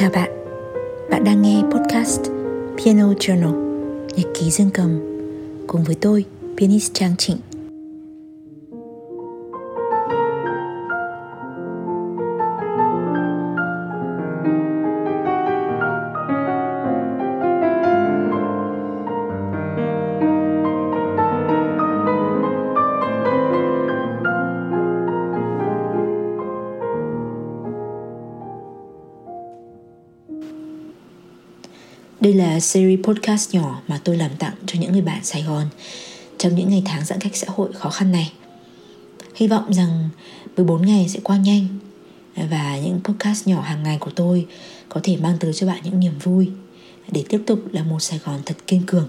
Chào bạn, bạn đang nghe podcast Piano Journal, nhật ký dương cầm cùng với tôi, pianist Trang Trịnh. Đây là series podcast nhỏ mà tôi làm tặng cho những người bạn Sài Gòn trong những ngày tháng giãn cách xã hội khó khăn này. Hy vọng rằng 14 ngày sẽ qua nhanh và những podcast nhỏ hàng ngày của tôi có thể mang tới cho bạn những niềm vui để tiếp tục là một Sài Gòn thật kiên cường,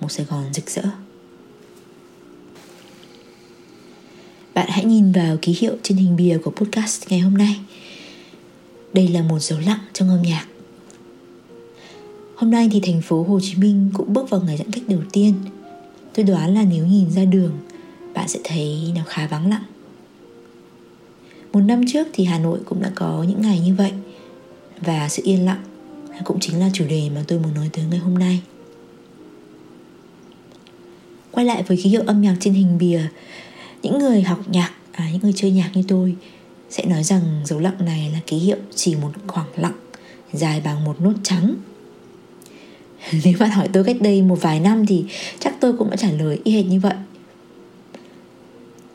một Sài Gòn rực rỡ. Bạn hãy nhìn vào ký hiệu trên hình bìa của podcast ngày hôm nay. Đây là một dấu lặng trong âm nhạc Hôm nay thì thành phố Hồ Chí Minh cũng bước vào ngày giãn cách đầu tiên. Tôi đoán là nếu nhìn ra đường, bạn sẽ thấy nó khá vắng lặng. Một năm trước thì Hà Nội cũng đã có những ngày như vậy và sự yên lặng cũng chính là chủ đề mà tôi muốn nói tới ngày hôm nay. Quay lại với ký hiệu âm nhạc trên hình bìa, những người học nhạc, à, những người chơi nhạc như tôi sẽ nói rằng dấu lặng này là ký hiệu chỉ một khoảng lặng dài bằng một nốt trắng nếu bạn hỏi tôi cách đây một vài năm thì chắc tôi cũng đã trả lời y hệt như vậy.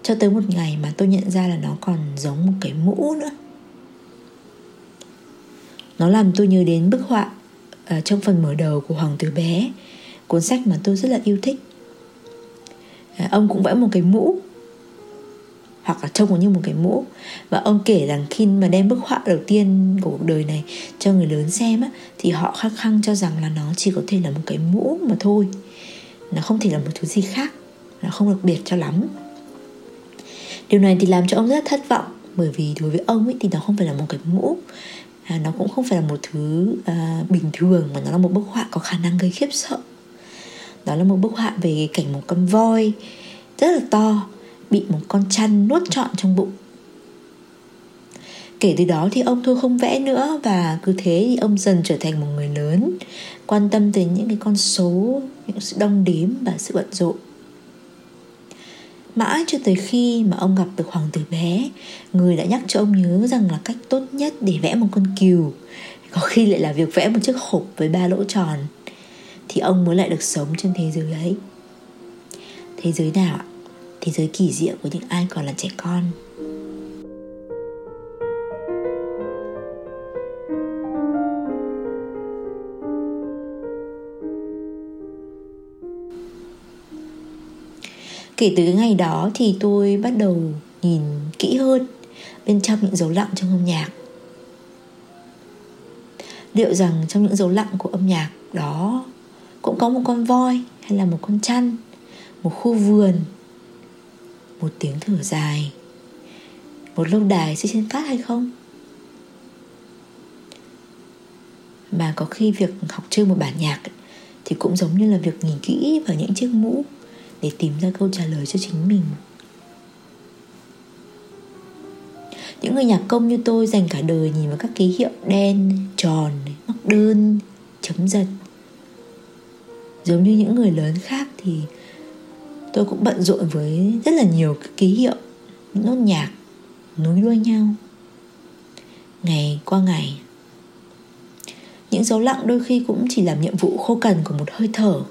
Cho tới một ngày mà tôi nhận ra là nó còn giống một cái mũ nữa. Nó làm tôi nhớ đến bức họa ở trong phần mở đầu của hoàng tử bé cuốn sách mà tôi rất là yêu thích. Uh, ông cũng vẽ một cái mũ hoặc là trông như một cái mũ. Và ông kể rằng khi mà đem bức họa đầu tiên của cuộc đời này cho người lớn xem á, thì họ khăng khăng cho rằng là nó chỉ có thể là một cái mũ mà thôi. Nó không thể là một thứ gì khác. Nó không đặc biệt cho lắm. Điều này thì làm cho ông rất thất vọng bởi vì đối với ông ấy thì nó không phải là một cái mũ. À, nó cũng không phải là một thứ à, bình thường mà nó là một bức họa có khả năng gây khiếp sợ. Đó là một bức họa về cảnh một con voi rất là to bị một con chăn nuốt trọn trong bụng. Kể từ đó thì ông thôi không vẽ nữa và cứ thế thì ông dần trở thành một người lớn, quan tâm tới những cái con số, những sự đong đếm và sự bận rộn. Mãi cho tới khi mà ông gặp được hoàng tử bé, người đã nhắc cho ông nhớ rằng là cách tốt nhất để vẽ một con cừu, có khi lại là việc vẽ một chiếc hộp với ba lỗ tròn, thì ông mới lại được sống trên thế giới ấy. Thế giới nào ạ? Thế giới kỳ diệu của những ai còn là trẻ con. Kể từ cái ngày đó thì tôi bắt đầu nhìn kỹ hơn bên trong những dấu lặng trong âm nhạc. Liệu rằng trong những dấu lặng của âm nhạc đó cũng có một con voi hay là một con chăn, một khu vườn một tiếng thở dài. Một lâu đài xây trên cát hay không? Mà có khi việc học chơi một bản nhạc thì cũng giống như là việc nhìn kỹ vào những chiếc mũ để tìm ra câu trả lời cho chính mình. Những người nhạc công như tôi dành cả đời nhìn vào các ký hiệu đen, tròn móc đơn, chấm giật giống như những người lớn khác thì tôi cũng bận rộn với rất là nhiều ký hiệu nốt nhạc nối đuôi nhau. Ngày qua ngày những dấu lặng đôi khi cũng chỉ làm nhiệm vụ khô cằn của một hơi thở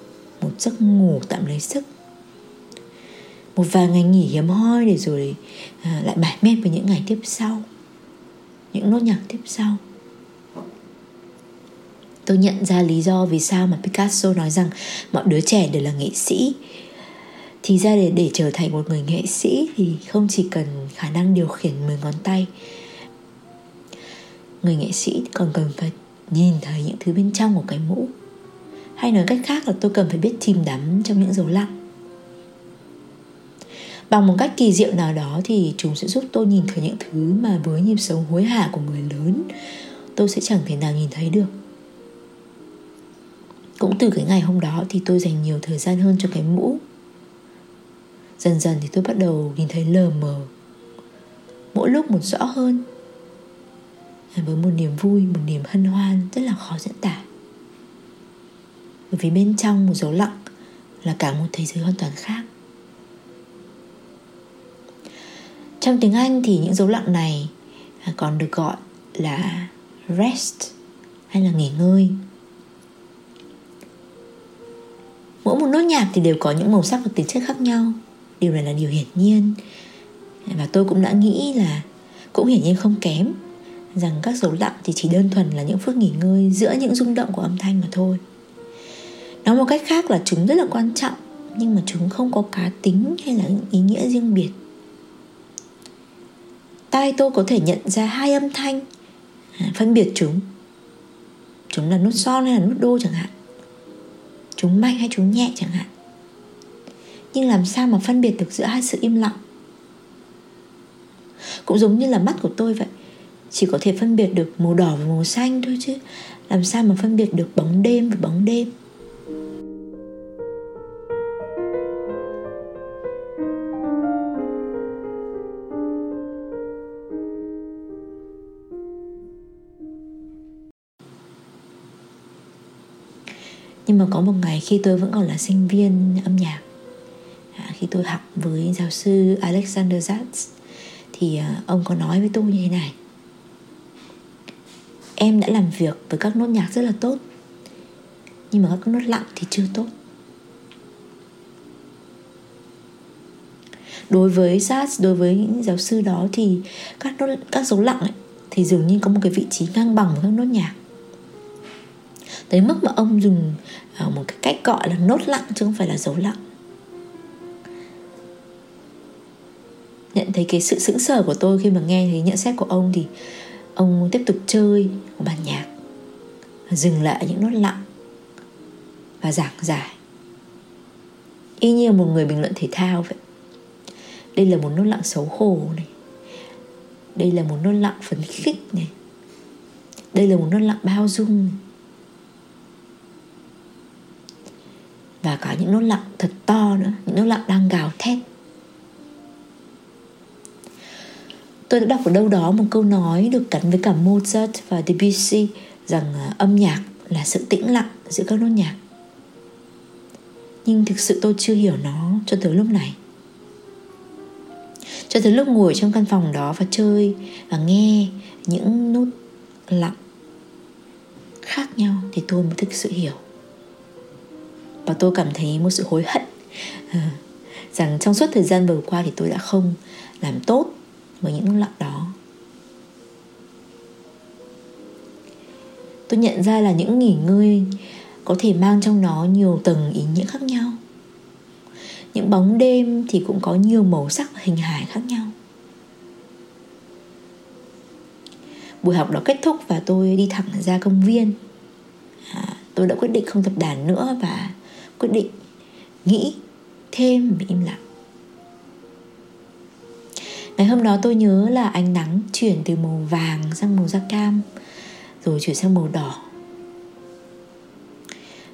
một giấc ngủ tạm lấy sức. Một vài ngày nghỉ hiếm hoi để rồi à, lại mải mê với những ngày tiếp sau những nốt nhạc tiếp sau. Tôi nhận ra lý do vì sao mà picasso nói rằng mọi đứa trẻ đều là nghệ sĩ thì ra để để trở thành một người nghệ sĩ thì không chỉ cần khả năng điều khiển 10 ngón tay. Người nghệ sĩ còn cần phải nhìn thấy những thứ bên trong của cái mũ. Hay nói cách khác là tôi cần phải biết chìm đắm trong những dấu lặng bằng một cách kỳ diệu nào đó thì chúng sẽ giúp tôi nhìn thấy những thứ mà với nhịp sống hối hả của người lớn, tôi sẽ chẳng thể nào nhìn thấy được. Cũng từ cái ngày hôm đó thì tôi dành nhiều thời gian hơn cho cái mũ. Dần dần thì tôi bắt đầu nhìn thấy lờ mờ. Mỗi lúc một rõ hơn. À, với một niềm vui, một niềm hân hoan rất là khó diễn tả. Bởi vì bên trong một dấu lặng là cả một thế giới hoàn toàn khác. Trong tiếng anh thì những dấu lặng này à, còn được gọi là rest hay là nghỉ ngơi. Mỗi một nốt nhạc thì đều có những màu sắc và tính chất khác nhau điều này là điều hiển nhiên. Và tôi cũng đã nghĩ là cũng hiển nhiên không kém rằng các dấu lặng thì chỉ đơn thuần là những phút nghỉ ngơi giữa những rung động của âm thanh mà thôi. Nói một cách khác là chúng rất là quan trọng, nhưng mà chúng không có cá tính hay là ý nghĩa riêng biệt. Tai tôi có thể nhận ra hai âm thanh à, phân biệt chúng. Chúng là nốt son hay là nốt đô chẳng hạn. Chúng mạnh hay chúng nhẹ chẳng hạn nhưng làm sao mà phân biệt được giữa hai sự im lặng? Cũng giống như là mắt của tôi vậy. Chỉ có thể phân biệt được màu đỏ và màu xanh thôi chứ. Làm sao mà phân biệt được bóng đêm và bóng đêm? Nhưng mà có một ngày khi tôi vẫn còn là sinh viên âm nhạc khi tôi học với giáo sư Alexander Zatz thì à, ông có nói với tôi như thế này. Em đã làm việc với các nốt nhạc rất là tốt nhưng mà các nốt lặng thì chưa tốt. Đối với Zatz đối với những giáo sư đó thì các nốt các dấu lặng ấy, thì dường như có một cái vị trí ngang bằng với các nốt nhạc. Tới mức mà ông dùng à, một cái cách gọi là nốt lặng chứ không phải là dấu lặng nhận thấy cái sự sững sờ của tôi khi mà nghe thấy nhận xét của ông thì ông tiếp tục chơi một bản nhạc, dừng lại những nốt lặng và giảng giải. Y như một người bình luận thể thao vậy. Đây là một nốt lặng xấu hổ này. Đây là một nốt lặng phấn khích này. Đây là một nốt lặng bao dung này. và cả những nốt lặng thật to nữa, những nốt lặng đang gào thét. Tôi đã đọc ở đâu đó một câu nói được gắn với cả Mozart và Debussy rằng à, âm nhạc là sự tĩnh lặng giữa các nốt nhạc. Nhưng thực sự tôi chưa hiểu nó cho tới lúc này. Cho tới lúc ngồi trong căn phòng đó và chơi và nghe những nốt lặng khác nhau thì tôi mới thực sự hiểu. Và tôi cảm thấy một sự hối hận à, rằng trong suốt thời gian vừa qua thì tôi đã không làm tốt với những lặng đó. Tôi nhận ra là những nghỉ ngơi có thể mang trong nó nhiều tầng ý nghĩa khác nhau. Những bóng đêm thì cũng có nhiều màu sắc và hình hài khác nhau. Buổi học đó kết thúc và tôi đi thẳng ra công viên. À, tôi đã quyết định không tập đàn nữa và quyết định nghĩ thêm về im lặng ngày hôm đó tôi nhớ là ánh nắng chuyển từ màu vàng sang màu da cam rồi chuyển sang màu đỏ.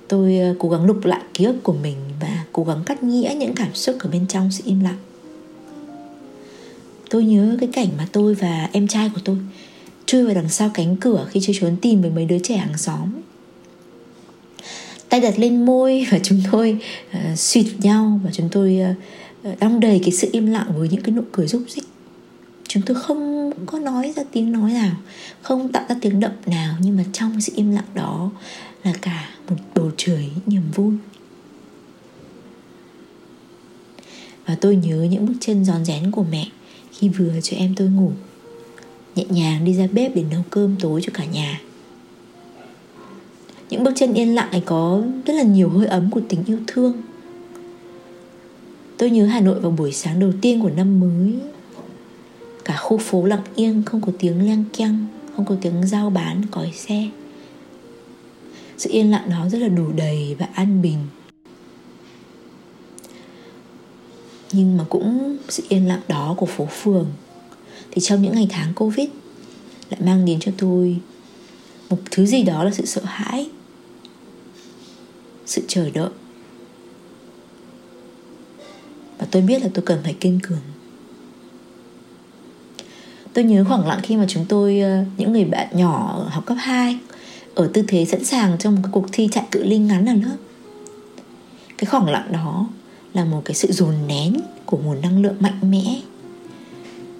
Tôi ờ, cố gắng lục lại ký ức của mình và cố gắng cắt nghĩa những cảm xúc ở bên trong sự im lặng. Tôi nhớ cái cảnh mà tôi và em trai của tôi chui vào đằng sau cánh cửa khi chơi trốn tìm với mấy đứa trẻ hàng xóm. Tay đặt lên môi và chúng tôi ờ, uh, suýt nhau và chúng tôi uh, đong đầy cái sự im lặng với những cái nụ cười rúc rích chúng tôi không có nói ra tiếng nói nào, không tạo ra tiếng động nào, nhưng mà trong sự im lặng đó là cả một bầu trời niềm vui. Và tôi nhớ những bước chân giòn rén của mẹ khi vừa cho em tôi ngủ. Nhẹ nhàng đi ra bếp để nấu cơm tối cho cả nhà. Những bước chân yên lặng ấy có rất là nhiều hơi ấm của tình yêu thương. Tôi nhớ hà nội vào buổi sáng đầu tiên của năm mới cả khu phố lặng yên, không có tiếng leng keng, không có tiếng giao bán, còi xe. Sự yên lặng đó rất là đủ đầy và an bình. Nhưng mà cũng sự yên lặng đó của phố phường, thì trong những ngày tháng covid lại mang đến cho tôi một thứ gì đó là sự sợ hãi, sự chờ đợi. Và tôi biết là tôi cần phải kiên cường. Tôi nhớ khoảng lặng khi mà chúng tôi ờ, Những người bạn nhỏ học cấp 2 Ở tư thế sẵn sàng trong một cái cuộc thi chạy cự linh ngắn ở lớp. Cái khoảng lặng đó Là một cái sự dồn nén Của nguồn năng lượng mạnh mẽ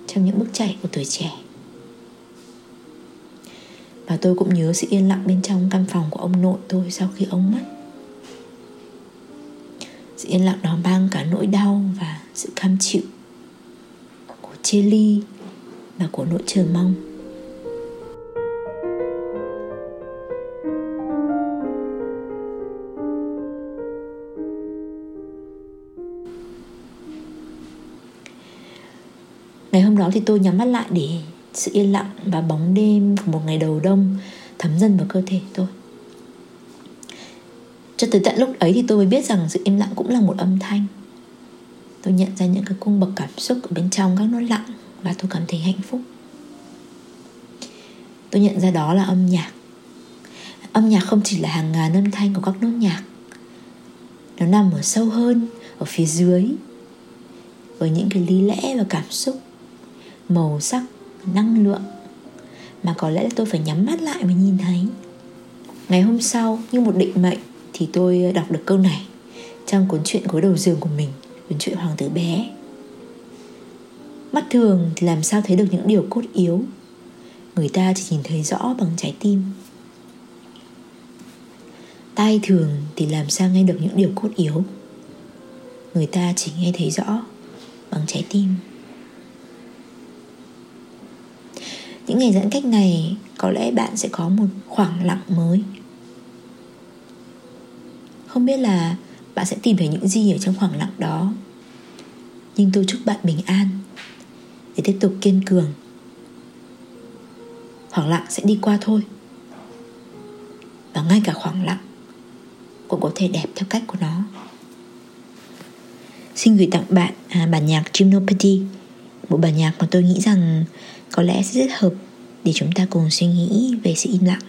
Trong những bước chạy của tuổi trẻ. Và tôi cũng nhớ sự yên lặng bên trong căn phòng của ông nội tôi sau khi ông mất. Sự yên lặng đó mang cả nỗi đau và sự cam chịu Của chia ly và của nỗi chờ mong Ngày hôm đó thì tôi nhắm mắt lại để sự yên lặng và bóng đêm của một ngày đầu đông thấm dần vào cơ thể tôi. Cho tới tận lúc ấy thì tôi mới biết rằng sự im lặng cũng là một âm thanh. Tôi nhận ra những cái cung bậc cảm xúc ở bên trong các nốt lặng và tôi cảm thấy hạnh phúc. Tôi nhận ra đó là âm nhạc. Âm nhạc không chỉ là hàng ngàn âm thanh của các nốt nhạc. Nó nằm ở sâu hơn, ở phía dưới với những cái lý lẽ và cảm xúc màu sắc năng lượng mà có lẽ là tôi phải nhắm mắt lại mới nhìn thấy ngày hôm sau như một định mệnh thì tôi đọc được câu này trong cuốn truyện gối đầu giường của mình cuốn truyện hoàng tử bé mắt thường thì làm sao thấy được những điều cốt yếu? Người ta chỉ nhìn thấy rõ bằng trái tim. Tai thường thì làm sao nghe được những điều cốt yếu? Người ta chỉ nghe thấy rõ bằng trái tim. Những ngày giãn cách này, có lẽ bạn sẽ có một khoảng lặng mới. Không biết là bạn sẽ tìm thấy những gì ở trong khoảng lặng đó. Nhưng tôi chúc bạn bình an để tiếp tục kiên cường. Khoảng lặng sẽ đi qua thôi. Và ngay cả khoảng lặng cũng có thể đẹp theo cách của nó. Xin gửi tặng bạn à, bản nhạc Gymnopathy một bản nhạc mà tôi nghĩ rằng có lẽ sẽ rất hợp để chúng ta cùng suy nghĩ về sự im lặng.